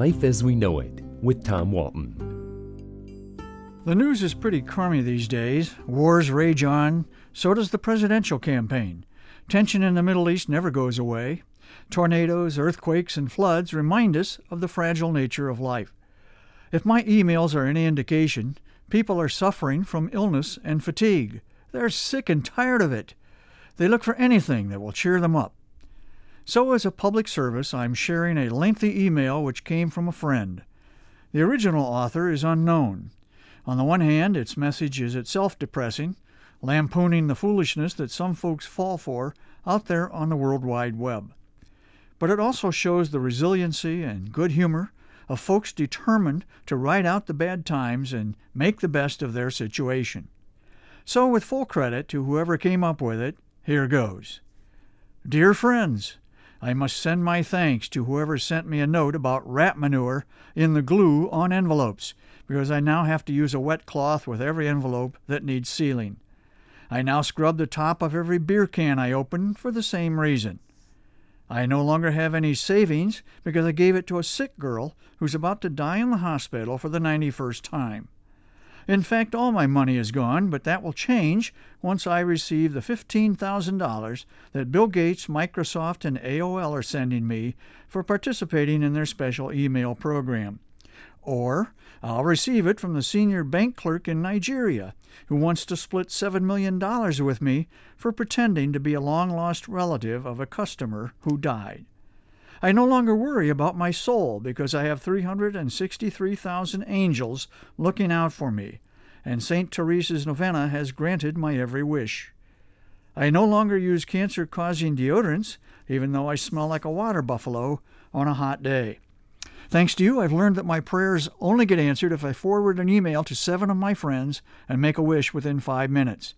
Life as We Know It with Tom Walton. The news is pretty crummy these days. Wars rage on, so does the presidential campaign. Tension in the Middle East never goes away. Tornadoes, earthquakes, and floods remind us of the fragile nature of life. If my emails are any indication, people are suffering from illness and fatigue. They're sick and tired of it. They look for anything that will cheer them up. So, as a public service, I'm sharing a lengthy email which came from a friend. The original author is unknown. On the one hand, its message is itself depressing, lampooning the foolishness that some folks fall for out there on the World Wide Web. But it also shows the resiliency and good humor of folks determined to ride out the bad times and make the best of their situation. So, with full credit to whoever came up with it, here goes. Dear friends, I must send my thanks to whoever sent me a note about rat manure in the glue on envelopes, because I now have to use a wet cloth with every envelope that needs sealing. I now scrub the top of every beer can I open for the same reason. I no longer have any savings because I gave it to a sick girl who's about to die in the hospital for the 91st time. In fact, all my money is gone, but that will change once I receive the $15,000 that Bill Gates, Microsoft, and AOL are sending me for participating in their special email program. Or I'll receive it from the senior bank clerk in Nigeria who wants to split $7 million with me for pretending to be a long lost relative of a customer who died. I no longer worry about my soul because I have 363,000 angels looking out for me, and St. Teresa's novena has granted my every wish. I no longer use cancer causing deodorants, even though I smell like a water buffalo on a hot day. Thanks to you, I've learned that my prayers only get answered if I forward an email to seven of my friends and make a wish within five minutes.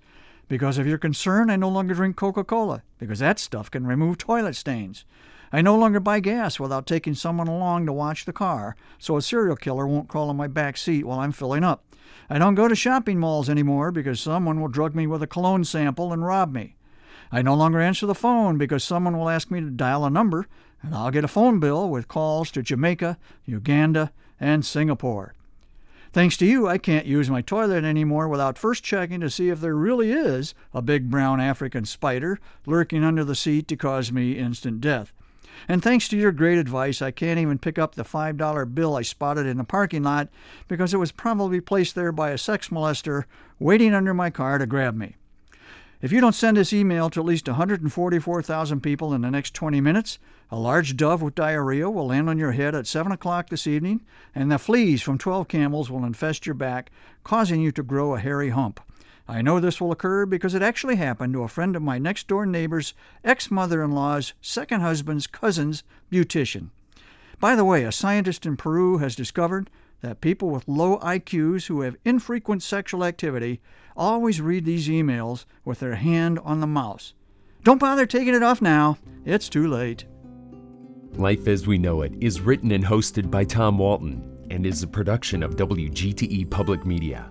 Because of your concern, I no longer drink Coca Cola, because that stuff can remove toilet stains. I no longer buy gas without taking someone along to watch the car, so a serial killer won't crawl in my back seat while I'm filling up. I don't go to shopping malls anymore because someone will drug me with a cologne sample and rob me. I no longer answer the phone because someone will ask me to dial a number, and I'll get a phone bill with calls to Jamaica, Uganda, and Singapore. Thanks to you, I can't use my toilet anymore without first checking to see if there really is a big brown African spider lurking under the seat to cause me instant death. And thanks to your great advice, I can't even pick up the $5 bill I spotted in the parking lot because it was probably placed there by a sex molester waiting under my car to grab me. If you don't send this email to at least 144,000 people in the next 20 minutes, a large dove with diarrhea will land on your head at 7 o'clock this evening, and the fleas from 12 camels will infest your back, causing you to grow a hairy hump. I know this will occur because it actually happened to a friend of my next door neighbor's ex mother in law's second husband's cousin's beautician. By the way, a scientist in Peru has discovered that people with low IQs who have infrequent sexual activity always read these emails with their hand on the mouse. Don't bother taking it off now, it's too late. Life as We Know It is written and hosted by Tom Walton and is a production of WGTE Public Media.